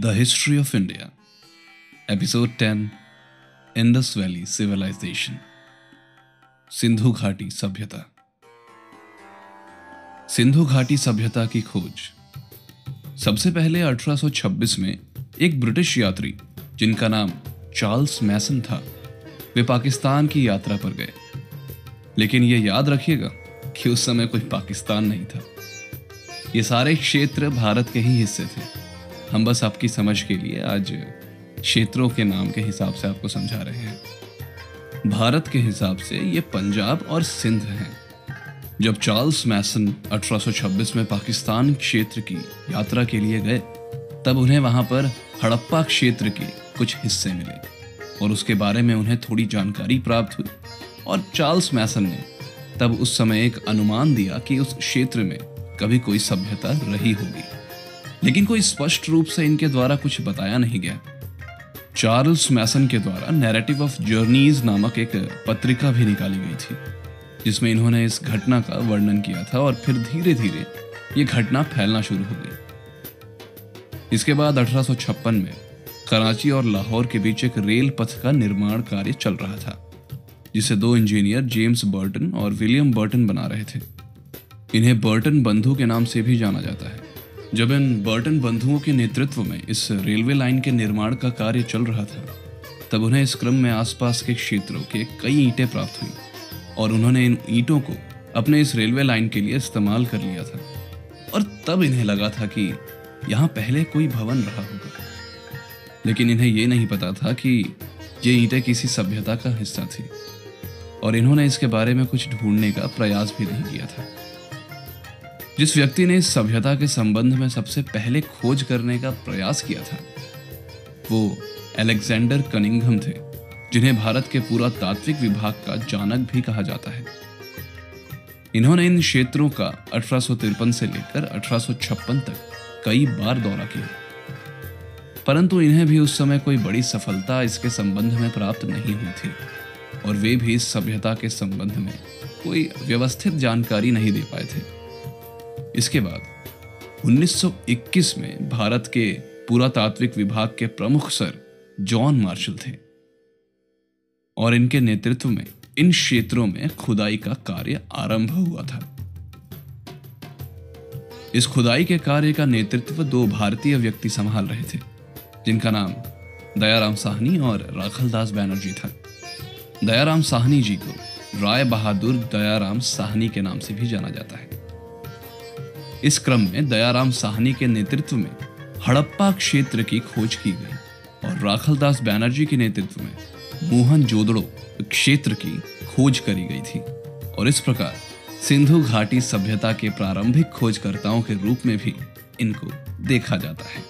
The History of India, Episode 10 Indus Valley Civilization Sindhu घाटी सभ्यता सिंधु घाटी सभ्यता की खोज। सबसे पहले 1826 में एक ब्रिटिश यात्री जिनका नाम चार्ल्स मैसन था वे पाकिस्तान की यात्रा पर गए। लेकिन यह याद रखिएगा कि उस समय कोई पाकिस्तान नहीं था। ये सारे क्षेत्र भारत के ही हिस्से थे। हम बस आपकी समझ के लिए आज क्षेत्रों के नाम के हिसाब से आपको समझा रहे हैं। भारत के हिसाब से ये पंजाब और सिंध हैं। जब चार्ल्स मैसन 1826 में पाकिस्तान क्षेत्र की यात्रा के लिए गए, तब उन्हें वहाँ पर हड़प्पा क्षेत्र के कुछ हिस्से मिले और उसके बारे में उन्हें थोड़ी जानकारी प्राप्त हुई। और चार्ल्स मैसन ने तब उस समय एक अनुमान दिया कि उस क्षेत्र में कभी कोई सभ्यता रही होगी। लेकिन कोई स्पष्ट रूप से इनके द्वारा कुछ बताया नहीं गया। चार्ल्स मैसन के द्वारा नैरेटिव ऑफ़ जर्नीज नामक एक पत्रिका भी निकाली गई थी, जिसमें इन्होंने इस घटना का वर्णन किया था और फिर धीरे धीरे ये घटना फैलना शुरू हो गई। इसके बाद अठारह सौ छप्पन में कराची और लाहौर के बीच एक रेल पथ का निर्माण कार्य चल रहा था, जिसे दो इंजीनियर जेम्स बर्टन और विलियम बर्टन बना रहे थे। इन्हें बर्टन बंधु के नाम से भी जाना जाता है। जब इन बर्टन बंधुओं के नेतृत्व में इस रेलवे लाइन के निर्माण का कार्य चल रहा था, तब उन्हें इस क्रम में आसपास के क्षेत्रों के कई ईंटें प्राप्त हुई और उन्होंने इन ईंटों को अपने इस रेलवे लाइन के लिए इस्तेमाल कर लिया था। और तब इन्हें लगा था कि यहाँ पहले कोई भवन रहा होगा। लेकिन इन्हें यह नहीं पता था कि ये ईंटें किसी सभ्यता का हिस्सा थी और इन्होंने इसके बारे में कुछ ढूँढने का प्रयास भी नहीं किया था। जिस व्यक्ति ने सभ्यता के संबंध में सबसे पहले खोज करने का प्रयास किया था, वो अलेक्जेंडर कनिंगम थे, जिन्हें भारत के पूरा तात्विक विभाग का जानक भी कहा जाता है। इन्होंने इन क्षेत्रों का अठारह से लेकर अठारह तक कई बार दौरा किया। परंतु इन्हें भी उस समय कोई बड़ी सफलता इसके संबंध में प्राप्त नहीं हुई थी, और वे भी इस सभ्यता के संबंध में कोई व्यवस्थित जानकारी नहीं दे पाए थे। इसके बाद 1921 में भारत के पुरातात्विक विभाग के प्रमुख सर जॉन मार्शल थे और इनके नेतृत्व में, इन क्षेत्रों में खुदाई का कार्य आरंभ हुआ था। इस खुदाई के कार्य का नेतृत्व दो भारतीय व्यक्ति संभाल रहे थे, जिनका नाम दयाराम साहनी और राखलदास बैनर्जी था। दयाराम साहनी जी को राय बहादुर दयाराम साहनी के नाम से भी जाना जाता है। इस क्रम में दयाराम साहनी के नेतृत्व में हड़प्पा क्षेत्र की खोज की गई और राखलदास बैनर्जी के नेतृत्व में मोहन जोदड़ो क्षेत्र की खोज करी गई थी। और इस प्रकार सिंधु घाटी सभ्यता के प्रारंभिक खोजकर्ताओं के रूप में भी इनको देखा जाता है।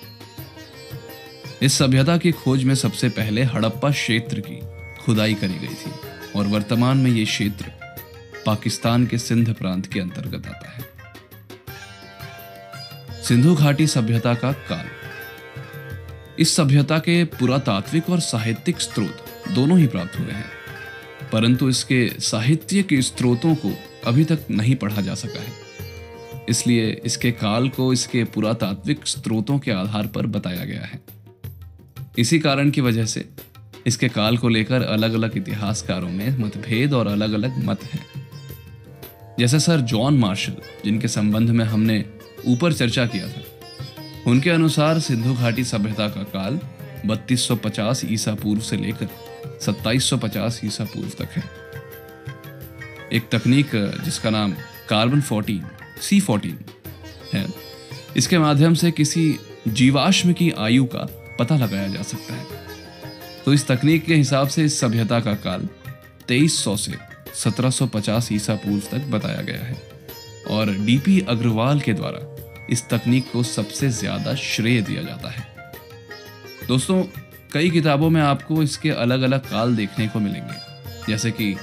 इस सभ्यता की खोज में सबसे पहले हड़प्पा क्षेत्र की खुदाई करी गई थी और वर्तमान में ये क्षेत्र पाकिस्तान के सिंध प्रांत के अंतर्गत आता है। सिंधु घाटी सभ्यता का काल। इस सभ्यता के पुरातात्विक और साहित्यिक स्रोत दोनों ही प्राप्त हुए हैं, परंतु इसके साहित्य के स्रोतों को अभी तक नहीं पढ़ा जा सका है। इसलिए इसके काल को इसके पुरातात्विक स्रोतों के आधार पर बताया गया है। इसी कारण की वजह से इसके काल को लेकर अलग अलग इतिहासकारों में मतभेद और अलग अलग मत हैं। जैसे सर जॉन मार्शल, जिनके संबंध में हमने ऊपर चर्चा किया था। उनके अनुसार सिंधु घाटी सभ्यता का काल 3250 ईसा पूर्व से लेकर 2750 ईसा पूर्व तक है। एक तकनीक, जिसका नाम कार्बन 14 सी 14 है। इसके माध्यम से किसी जीवाश्म की आयु का पता लगाया जा सकता है। तो इस तकनीक के हिसाब से इस सभ्यता का काल 2300 से 1750 ईसा पूर्व तक बताया गया है। और डीपी अग्रवाल के द्वारा इस तकनीक को सबसे ज़्यादा श्रेय दिया जाता है। दोस्तों, कई किताबों में आपको इसके अलग अलग काल देखने को मिलेंगे। जैसे कि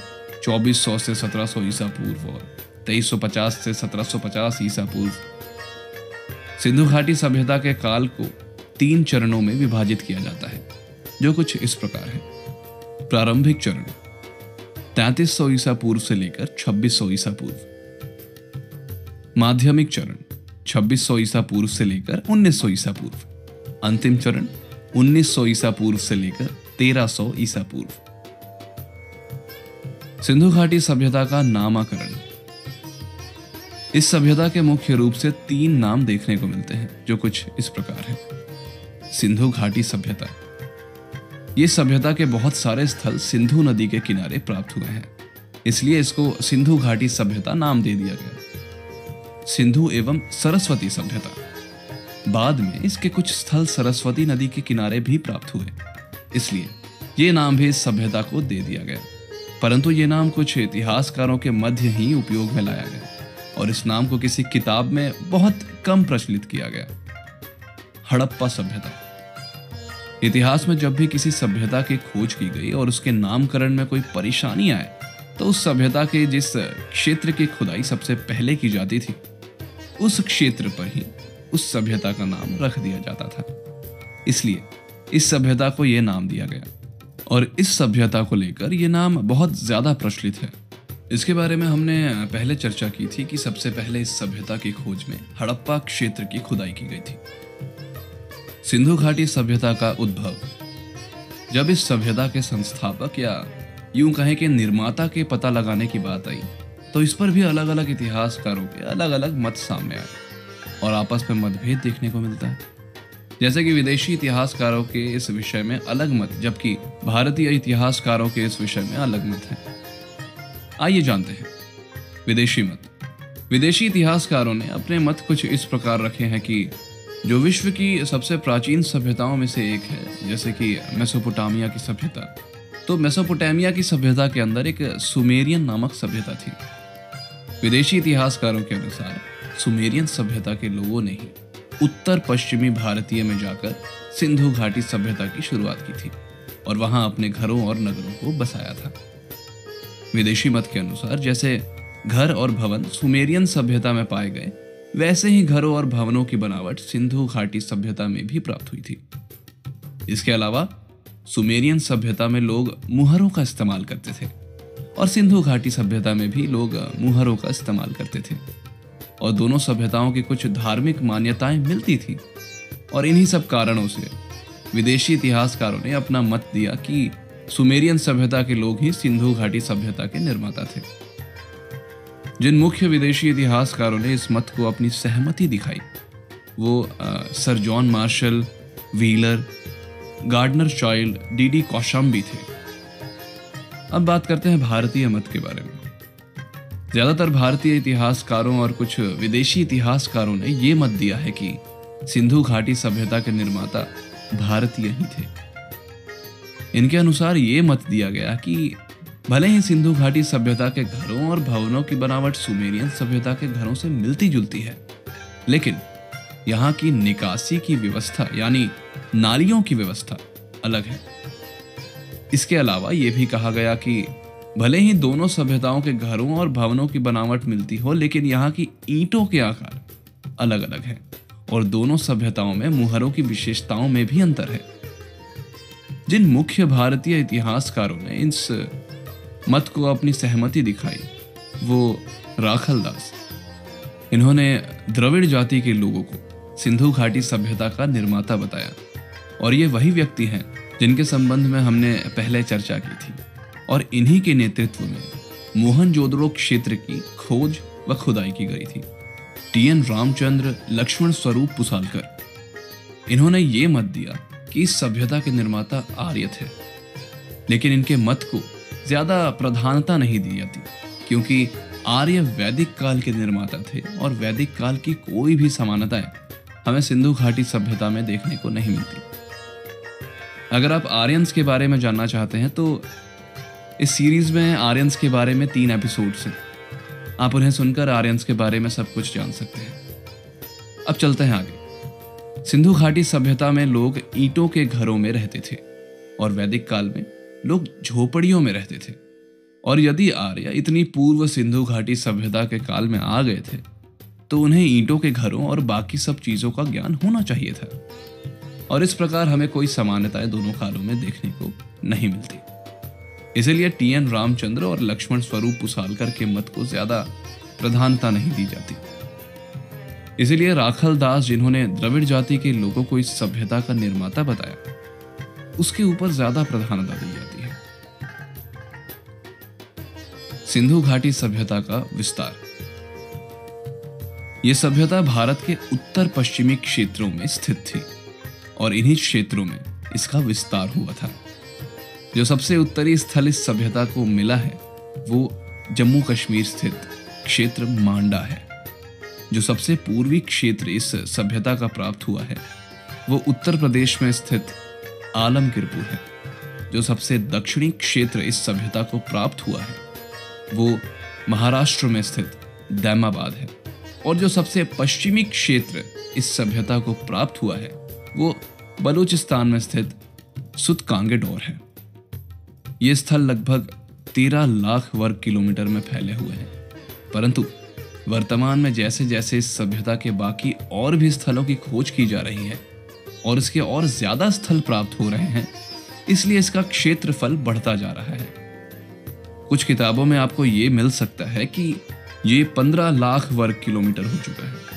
2400 से 1700 ईसा पूर्व और 2350 से 1750 ईसा पूर्व। सिंधु घाटी सभ्यता के काल को तीन चरणों में विभाजित किया जाता है, जो कुछ इस प्रकार है। प्रारंभिक चरण, तैतीस सौ ईसा पूर्व से लेकर छब्बीस सौ ईसा पूर्व। माध्यमिक चरण 2600 ईसा पूर्व से लेकर 1900 ईसा पूर्व। अंतिम चरण 1900 ईसा पूर्व से लेकर 1300 ईसा पूर्व। सिंधु घाटी सभ्यता का नामाकरण। इस सभ्यता के मुख्य रूप से तीन नाम देखने को मिलते हैं, जो कुछ इस प्रकार है। सिंधु घाटी सभ्यता। ये सभ्यता के बहुत सारे स्थल सिंधु नदी के किनारे प्राप्त हुए हैं। इसलिए इसको सिंधु घाटी सभ्यता नाम दे दिया गया। सिंधु एवं सरस्वती सभ्यता। बाद में इसके कुछ स्थल सरस्वती नदी के किनारे भी प्राप्त हुए। इसलिए ये नाम भी इस सभ्यता को दे दिया गया। परंतु ये नाम कुछ इतिहासकारों के मध्य ही उपयोग में लाया गया और इस नाम को किसी किताब में बहुत कम प्रचलित किया गया। हड़प्पा सभ्यता। इतिहास में जब भी किसी सभ्यता की खोज की गई और उसके नामकरण में कोई परेशानी आए तो उस सभ्यता के जिस क्षेत्र की खुदाई सबसे पहले की जाती थी उस क्षेत्र पर ही उस सभ्यता का नाम रख दिया जाता था। इसलिए इस सभ्यता को यह नाम दिया गया। और इस सभ्यता को लेकर यह नाम बहुत ज़्यादा प्रचलित है। इसके बारे में हमने पहले चर्चा की थी कि सबसे पहले इस सभ्यता की खोज में हड़प्पा क्षेत्र की खुदाई की गई थी। सिंधु घाटी सभ्यता का उद्भव। जब इस सभ्यता के संस्थापक या यूँ कहें कि निर्माता के पता लगाने की बात आई तो इस पर भी अलग अलग इतिहासकारों के अलग अलग मत सामने आए। और आपस में मतभेद देखने को मिलता है। जैसे कि विदेशी इतिहासकारों के इस विषय में अलग मत, जबकि भारतीय इतिहासकारों के इस विषय में अलग मत है। आइए जानते हैं। विदेशी मत। विदेशी इतिहासकारों ने अपने मत कुछ इस प्रकार रखे हैं कि, जो विश्व की सबसे प्राचीन सभ्यताओं में से एक है, जैसे कि मेसोपोटामिया की सभ्यता। तो मेसोपोटामिया की सभ्यता के अंदर एक सुमेरियन नामक सभ्यता थी। विदेशी इतिहासकारों के अनुसार, सुमेरियन सभ्यता के लोगों ने ही उत्तर पश्चिमी भारतीय में जाकर सिंधु घाटी सभ्यता की शुरुआत की थी और वहाँ अपने घरों और नगरों को बसाया था। विदेशी मत के अनुसार, जैसे घर और भवन सुमेरियन सभ्यता में पाए गए, वैसे ही घरों और भवनों की बनावट सिंधु घाटी सभ्यता में भी प्राप्त हुई थी। इसके अलावा, सुमेरियन सभ्यता में लोग मुहरों का इस्तेमाल करते थे। और सिंधु घाटी सभ्यता में भी लोग मुहरों का इस्तेमाल करते थे। और दोनों सभ्यताओं की कुछ धार्मिक मान्यताएँ मिलती थी। और इन्हीं सब कारणों से विदेशी इतिहासकारों ने अपना मत दिया कि सुमेरियन सभ्यता के लोग ही सिंधु घाटी सभ्यता के निर्माता थे। जिन मुख्य विदेशी इतिहासकारों ने इस मत को अपनी सहमति दिखाई वो आ, sir John Marshall Wheeler Gardner Childe D D Kosambi थे। अब बात करते हैं भारतीय मत के बारे में। ज़्यादातर भारतीय इतिहासकारों और कुछ विदेशी इतिहासकारों ने यह मत दिया है कि सिंधु घाटी सभ्यता के निर्माता भारतीय ही थे। इनके अनुसार ये मत दिया गया कि भले ही सिंधु घाटी सभ्यता के घरों और भवनों की बनावट सुमेरियन सभ्यता के घरों से मिलती जुलती है, लेकिन यहाँ की निकासी की व्यवस्था, यानी नालियों की व्यवस्था अलग है। इसके अलावा ये भी कहा गया कि भले ही दोनों सभ्यताओं के घरों और भवनों की बनावट मिलती हो, लेकिन यहाँ की ईंटों के आकार अलग अलग है और दोनों सभ्यताओं में मुहरों की विशेषताओं में भी अंतर है। जिन मुख्य भारतीय इतिहासकारों ने इस मत को अपनी सहमति दिखाई, वो राखल दास। इन्होंने द्रविड़ जाति के लोगों को सिंधु घाटी सभ्यता का निर्माता बताया और ये वही व्यक्ति हैं जिनके संबंध में हमने पहले चर्चा की थी और इन्हीं के नेतृत्व में मोहन क्षेत्र की खोज व खुदाई की गई थी। टी एन रामचंद्र लक्ष्मण स्वरूप पुसालकर। इन्होंने ये मत दिया कि इस सभ्यता के निर्माता आर्य थे लेकिन इनके मत को ज़्यादा प्रधानता नहीं दी जाती, क्योंकि आर्य वैदिक काल के निर्माता थे और वैदिक काल की कोई भी समानताएँ हमें सिंधु घाटी सभ्यता में देखने को नहीं मिलती। अगर आप आर्यंस के बारे में जानना चाहते हैं तो इस सीरीज़ में आर्यंस के बारे में तीन एपिसोड्स हैं। आप उन्हें सुनकर आर्यंस के बारे में सब कुछ जान सकते हैं। अब चलते हैं आगे। सिंधु घाटी सभ्यता में लोग ईंटों के घरों में रहते थे और वैदिक काल में लोग झोपड़ियों में रहते थे। और यदि आर्य इतनी पूर्व सिंधु घाटी सभ्यता के काल में आ गए थे तो उन्हें ईंटों के घरों और बाकी सब चीज़ों का ज्ञान होना चाहिए था। और इस प्रकार हमें कोई समानताएँ दोनों कालों में देखने को नहीं मिलती। इसीलिए टी एन रामचंद्र और लक्ष्मण स्वरूप पुसालकर के मत को ज़्यादा प्रधानता नहीं दी जाती। इसीलिए राखल दास जिन्होंने द्रविड़ जाति के लोगों को इस सभ्यता का निर्माता बताया, उसके ऊपर ज़्यादा प्रधानता दी जाती है। सिंधु घाटी सभ्यता का विस्तार। यह सभ्यता भारत के उत्तर पश्चिमी क्षेत्रों में स्थित थी। और इन्हीं क्षेत्रों में इसका विस्तार हुआ था। जो सबसे उत्तरी स्थल इस सभ्यता को मिला है, वो जम्मू कश्मीर स्थित क्षेत्र मांडा है। जो सबसे पूर्वी क्षेत्र इस सभ्यता का प्राप्त हुआ है, वो उत्तर प्रदेश में स्थित आलमगिरपुर है। जो सबसे दक्षिणी क्षेत्र इस सभ्यता को प्राप्त हुआ है, वो महाराष्ट्र में स्थित दैमाबाद है। और जो सबसे पश्चिमी क्षेत्र इस सभ्यता को प्राप्त हुआ है वो बलूचिस्तान में स्थित सुत कांगेडोर है। ये स्थल लगभग तेरह लाख वर्ग किलोमीटर में फैले हुए हैं। परंतु वर्तमान में जैसे जैसे इस सभ्यता के बाकी और भी स्थलों की खोज की जा रही है और इसके और ज़्यादा स्थल प्राप्त हो रहे हैं, इसलिए इसका क्षेत्रफल बढ़ता जा रहा है। कुछ किताबों में आपको ये मिल सकता है कि ये पंद्रह लाख वर्ग किलोमीटर हो चुका है।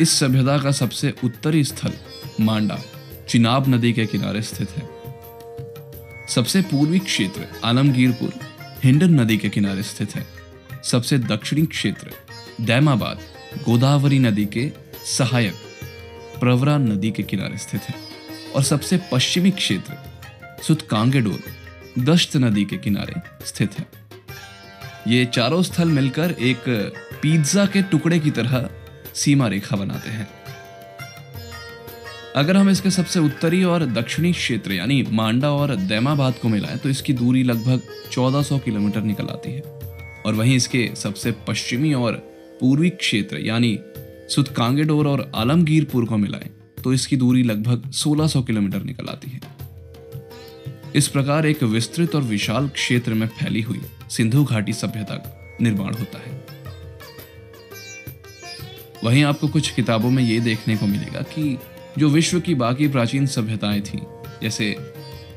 इस सभ्यता का सबसे उत्तरी स्थल मांडा, चिनाब नदी के किनारे स्थित है। सबसे पूर्वी क्षेत्र, आलमगीरपुर, हिंडन नदी के किनारे स्थित है। सबसे दक्षिणी क्षेत्र, दैमाबाद, गोदावरी नदी के सहायक, प्रवरा नदी के किनारे स्थित है। और सबसे पश्चिमी क्षेत्र सुतकांगेडोर दश्त नदी के किनारे स्थित है। ये चारों स्थल मिलकर एक पिज्जा के टुकड़े की तरह सीमा रेखा बनाते हैं। अगर हम इसके सबसे उत्तरी और दक्षिणी क्षेत्र, यानी मांडा और दैमाबाद को मिलाएँ तो इसकी दूरी लगभग 1400 किलोमीटर निकल आती है। और वहीं इसके सबसे पश्चिमी और पूर्वी क्षेत्र, यानी सुतकांगेडोर और आलमगीरपुर को मिलाएँ तो इसकी दूरी लगभग 1600 किलोमीटर निकल आती है। इस प्रकार एक विस्तृत और विशाल क्षेत्र में फैली हुई सिंधु घाटी सभ्यता का निर्माण होता है। वहीं आपको कुछ किताबों में ये देखने को मिलेगा कि जो विश्व की बाकी प्राचीन सभ्यताएँ थीं, जैसे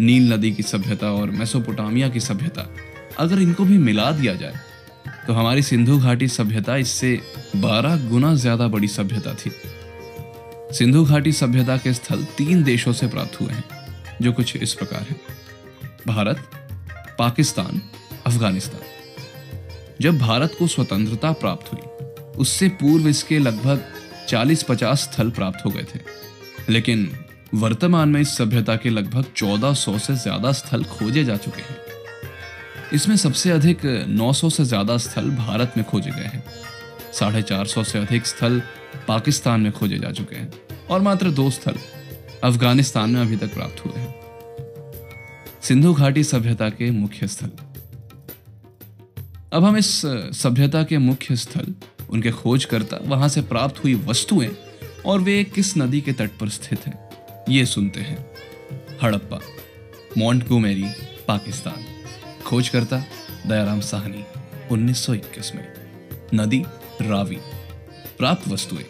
नील नदी की सभ्यता और मेसोपोटामिया की सभ्यता। अगर इनको भी मिला दिया जाए तो हमारी सिंधु घाटी सभ्यता इससे 12 गुना ज़्यादा बड़ी सभ्यता थी। सिंधु घाटी सभ्यता के स्थल तीन देशों से प्राप्त हुए हैं, जो कुछ इस प्रकार है। भारत, पाकिस्तान, अफ़गानिस्तान। जब भारत को स्वतंत्रता प्राप्त हुई, उससे पूर्व इसके लगभग 40-50 स्थल प्राप्त हो गए थे। लेकिन वर्तमान में इस सभ्यता के लगभग 1400 से ज़्यादा स्थल खोजे जा चुके हैं। इसमें सबसे अधिक 900 से ज़्यादा स्थल भारत में खोजे गए हैं। साढ़े चार सौ से अधिक स्थल पाकिस्तान में खोजे जा चुके हैं और मात्र दो स्थल अफ़गानिस्तान में अभी तक प्राप्त हुए हैं। सिंधु घाटी सभ्यता के मुख्य स्थल। अब हम इस सभ्यता के मुख्य स्थल, उनके खोजकर्ता, वहाँ से प्राप्त हुई वस्तुएँ और वे किस नदी के तट पर स्थित है, ये सुनते हैं। हड़प्पा मॉन्टगोमेरी पाकिस्तान। खोजकर्ता दयाराम साहनी 1921 में। नदी, रावी। प्राप्त वस्तुएँ।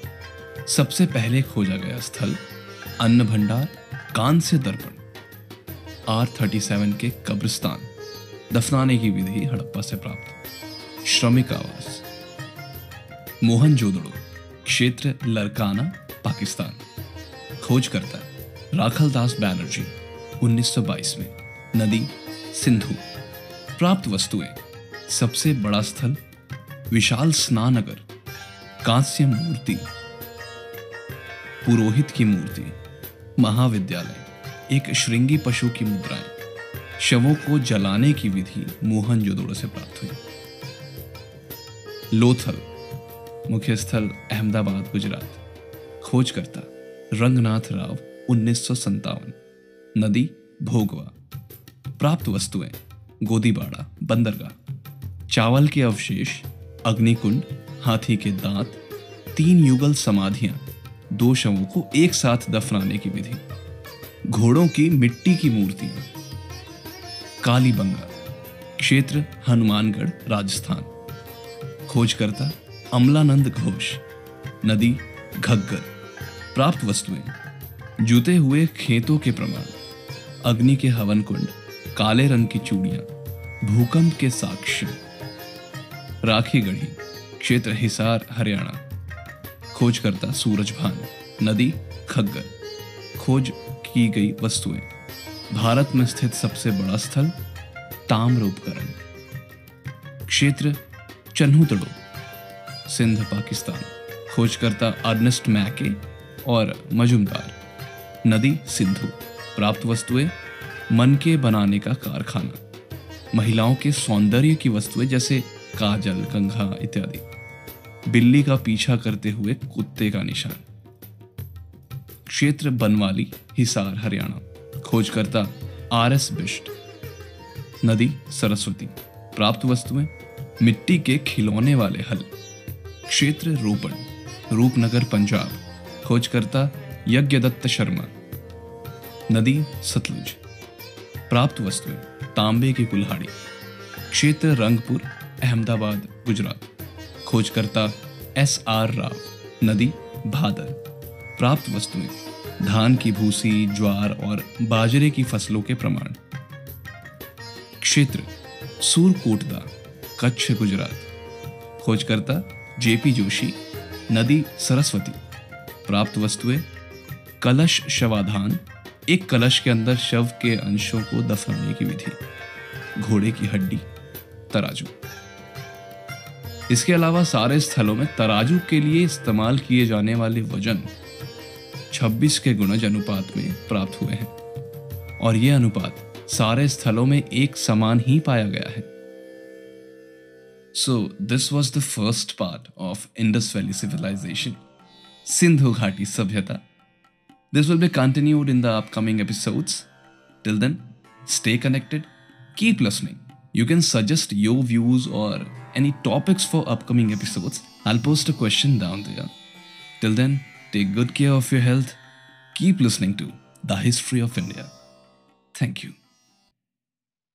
सबसे पहले खोजा गया स्थल अन्न भंडार कान से दर्पण। आर थर्टी सेवन के कब्रिस्तान। दफनाने की विधि हड़प्पा से प्राप्त। श्रमिक आवास। मोहन जोदड़ो। क्षेत्र लरकाना, पाकिस्तान। खोजकर्ता राखल दास बैनर्जी 1922 में। नदी, सिंधु। प्राप्त वस्तुएँ, सबसे बड़ा स्थल, विशाल स्नानगर, कांस्य मूर्ति। पुरोहित की मूर्ति, महाविद्यालय, एक श्रृंगी पशु की मुद्राएँ, शवों को जलाने की विधि मोहन जोदड़ो से प्राप्त हुई। लोथल मुख्य स्थल अहमदाबाद, गुजरात। खोजकर्ता रंगनाथ राव, उन्नीस सौ सत्तावन। नदी, भोगवा। प्राप्त वस्तुएँ, गोदीबाड़ा, बंदरगाह। चावल के अवशेष, अग्निकुंड, हाथी के दांत, तीन युगल समाधियाँ, दो शवों को एक साथ दफनाने की विधि। घोड़ों की मिट्टी की मूर्तियाँ। कालीबंगा, क्षेत्र हनुमानगढ़, राजस्थान। खोजकर्ता अमलानंद घोष, नदी घग्गर, प्राप्त वस्तुएँ, जूते हुए खेतों के प्रमाण, अग्नि के हवन कुंड काले रंग की चूड़ियाँ, भूकंप के साक्ष्य, राखी गढ़ी, क्षेत्र हिसार, हरियाणा, खोजकर्ता सूरज भान, नदी खग्गर, खोज की गई वस्तुएँ, भारत में स्थित सबसे बड़ा स्थल, ताम्र उपकरण, क्षेत्र चन्हूतड़ो सिंध, पाकिस्तान। खोजकर्ता अर्नेस्ट मैके और मजुमदार, नदी सिंधु, प्राप्त वस्तुएँ, मन के बनाने का कारखाना, महिलाओं के सौंदर्य की वस्तुएँ जैसे काजल, कंघा इत्यादि। बिल्ली का पीछा करते हुए कुत्ते का निशान। क्षेत्र बनवाली, हिसार, हरियाणा। खोजकर्ता आर एस बिष्ट। नदी सरस्वती। प्राप्त वस्तुएँ, मिट्टी के खिलौने वाले हल। क्षेत्र रोपण, रूपनगर, पंजाब, खोजकर्ता यज्ञदत्त शर्मा। नदी, सतलुज। प्राप्त वस्तुएँ, तांबे की कुल्हाड़ी। क्षेत्र, रंगपुर, अहमदाबाद, गुजरात। खोजकर्ता, एस आर राव। नदी, भादर। प्राप्त वस्तुएँ, धान की भूसी, ज्वार और बाजरे की फ़सलों के प्रमाण। क्षेत्र, सूरकोटदा, कच्छ, गुजरात। खोजकर्ता जेपी जोशी, नदी सरस्वती। प्राप्त वस्तुएँ, कलश शवाधान, एक कलश के अंदर शव के अंशों को दफनाने की विधि, घोड़े की हड्डी, तराजू। इसके अलावा सारे स्थलों में तराजू के लिए इस्तेमाल किए जाने वाले वज़न 26 के गुणज अनुपात में प्राप्त हुए हैं। और यह अनुपात सारे स्थलों में एक समान ही पाया गया है। So, this was the first part of Indus Valley Civilization, Sindhu Ghati Sabhyata. This will be continued in the upcoming episodes. Till then, stay connected, keep listening. You can suggest your views or any topics for upcoming episodes. I'll post a question down there. Till then, take good care of your health. Keep listening to The History of India. Thank you.